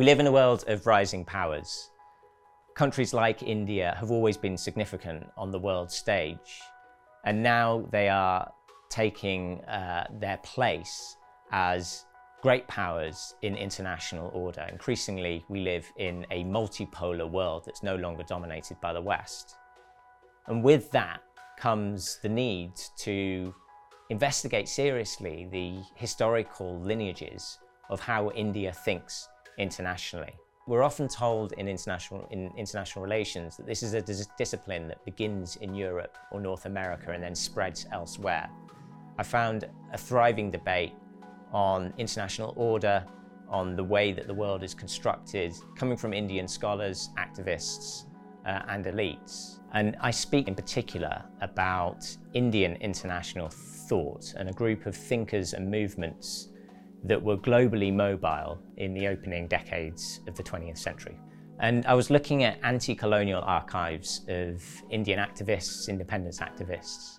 We live in a world of rising powers. Countries like India have always been significant on the world stage, and now they are taking uh, their place as great powers in international order. Increasingly, we live in a multipolar world that's no longer dominated by the West. And with that comes the need to investigate seriously the historical lineages of how India thinks internationally. We're often told in international, in international relations that this is a dis discipline that begins in Europe or North America and then spreads elsewhere. I found a thriving debate on international order, on the way that the world is constructed, coming from Indian scholars, activists, uh, and elites. And I speak in particular about Indian international thought and a group of thinkers and movements that were globally mobile in the opening decades of the 20th century. And I was looking at anti-colonial archives of Indian activists, independence activists,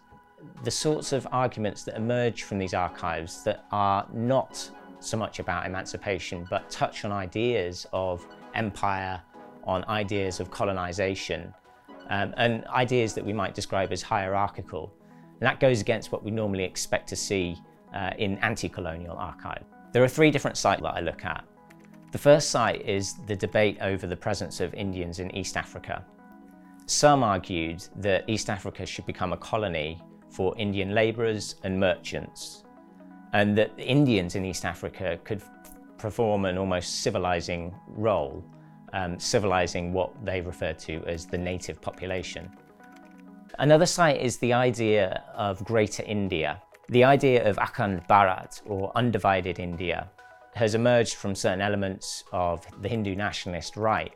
the sorts of arguments that emerge from these archives that are not so much about emancipation, but touch on ideas of empire, on ideas of colonization, um, and ideas that we might describe as hierarchical. And that goes against what we normally expect to see uh, in anti-colonial archive. There are three different sites that I look at. The first site is the debate over the presence of Indians in East Africa. Some argued that East Africa should become a colony for Indian labourers and merchants, and that Indians in East Africa could perform an almost civilizing role, um, civilizing what they refer to as the native population. Another site is the idea of Greater India. The idea of Akhand Bharat, or undivided India, has emerged from certain elements of the Hindu nationalist right,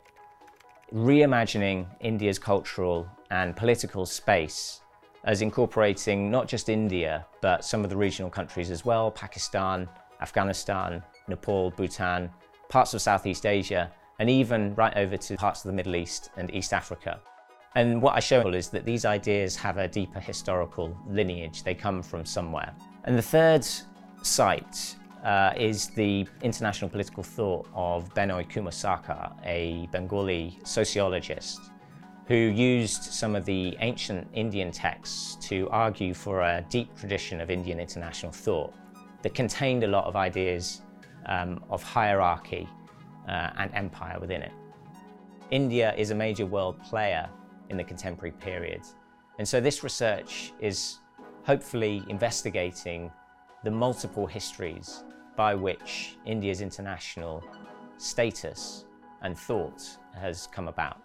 reimagining India's cultural and political space as incorporating not just India, but some of the regional countries as well, Pakistan, Afghanistan, Nepal, Bhutan, parts of Southeast Asia, and even right over to parts of the Middle East and East Africa. And what I show is that these ideas have a deeper historical lineage. They come from somewhere. And the third site uh, is the international political thought of Benoy Kumar Sarkar, a Bengali sociologist who used some of the ancient Indian texts to argue for a deep tradition of Indian international thought that contained a lot of ideas um, of hierarchy uh, and empire within it. India is a major world player in the contemporary period. And so this research is hopefully investigating the multiple histories by which India's international status and thought has come about.